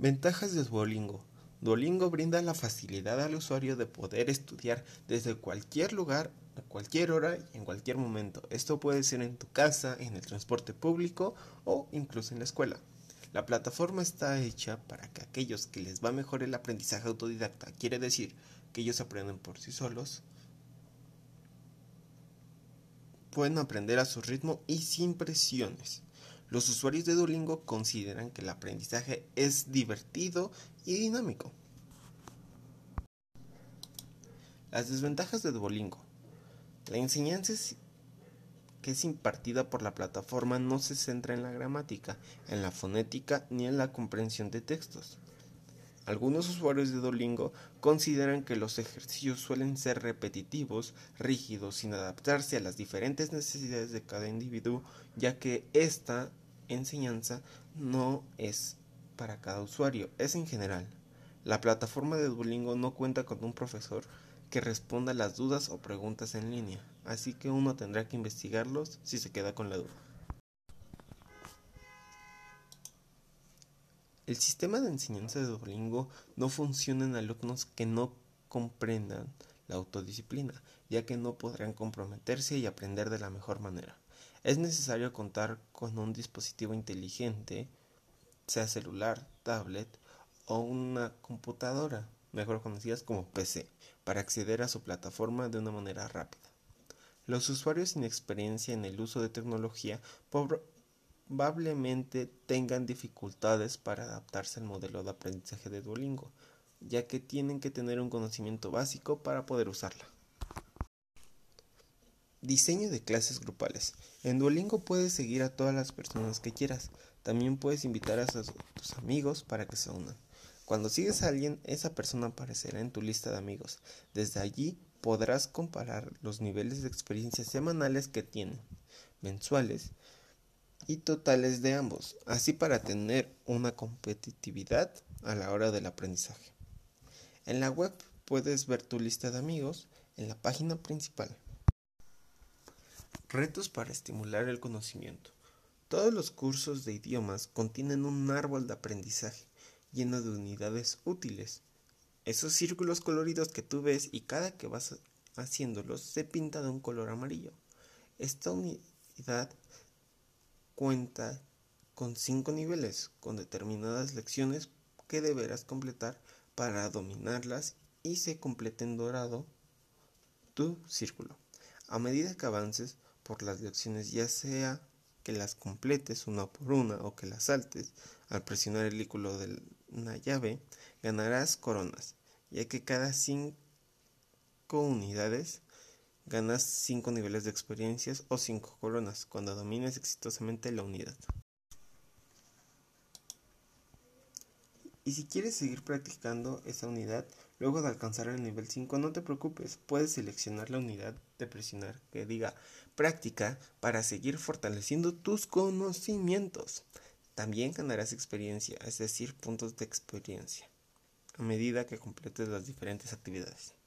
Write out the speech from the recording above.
Ventajas de Duolingo. Duolingo brinda la facilidad al usuario de poder estudiar desde cualquier lugar, a cualquier hora y en cualquier momento. Esto puede ser en tu casa, en el transporte público o incluso en la escuela. La plataforma está hecha para que aquellos que les va mejor el aprendizaje autodidacta, quiere decir que ellos aprenden por sí solos, pueden aprender a su ritmo y sin presiones. Los usuarios de Duolingo consideran que el aprendizaje es divertido y dinámico. Las desventajas de Duolingo. La enseñanza que es impartida por la plataforma no se centra en la gramática, en la fonética ni en la comprensión de textos. Algunos usuarios de Duolingo consideran que los ejercicios suelen ser repetitivos, rígidos, sin adaptarse a las diferentes necesidades de cada individuo, ya que esta enseñanza no es para cada usuario, es en general. La plataforma de Duolingo no cuenta con un profesor que responda las dudas o preguntas en línea, así que uno tendrá que investigarlos si se queda con la duda. El sistema de enseñanza de Duolingo no funciona en alumnos que no comprendan la autodisciplina, ya que no podrán comprometerse y aprender de la mejor manera. Es necesario contar con un dispositivo inteligente, sea celular, tablet o una computadora, mejor conocidas como PC, para acceder a su plataforma de una manera rápida. Los usuarios sin experiencia en el uso de tecnología probablemente tengan dificultades para adaptarse al modelo de aprendizaje de Duolingo, ya que tienen que tener un conocimiento básico para poder usarla. Diseño de clases grupales. En Duolingo puedes seguir a todas las personas que quieras. También puedes invitar a tus amigos para que se unan. Cuando sigues a alguien, esa persona aparecerá en tu lista de amigos. Desde allí podrás comparar los niveles de experiencia semanales que tienen, mensuales y totales de ambos, así para tener una competitividad a la hora del aprendizaje. En la web puedes ver tu lista de amigos en la página principal. Retos para estimular el conocimiento. Todos los cursos de idiomas contienen un árbol de aprendizaje lleno de unidades útiles. Esos círculos coloridos que tú ves y cada que vas haciéndolos se pinta de un color amarillo. Esta unidad cuenta con cinco niveles con determinadas lecciones que deberás completar para dominarlas y se complete en dorado tu círculo. A medida que avances por las lecciones, ya sea que las completes una por una o que las saltes, al presionar el icono de una llave, ganarás coronas, ya que cada cinco unidades ganas 5 niveles de experiencias o 5 coronas cuando domines exitosamente la unidad. Y si quieres seguir practicando esa unidad, luego de alcanzar el nivel 5, no te preocupes, puedes seleccionar la unidad de presionar que diga práctica para seguir fortaleciendo tus conocimientos. También ganarás experiencia, es decir, puntos de experiencia, a medida que completes las diferentes actividades.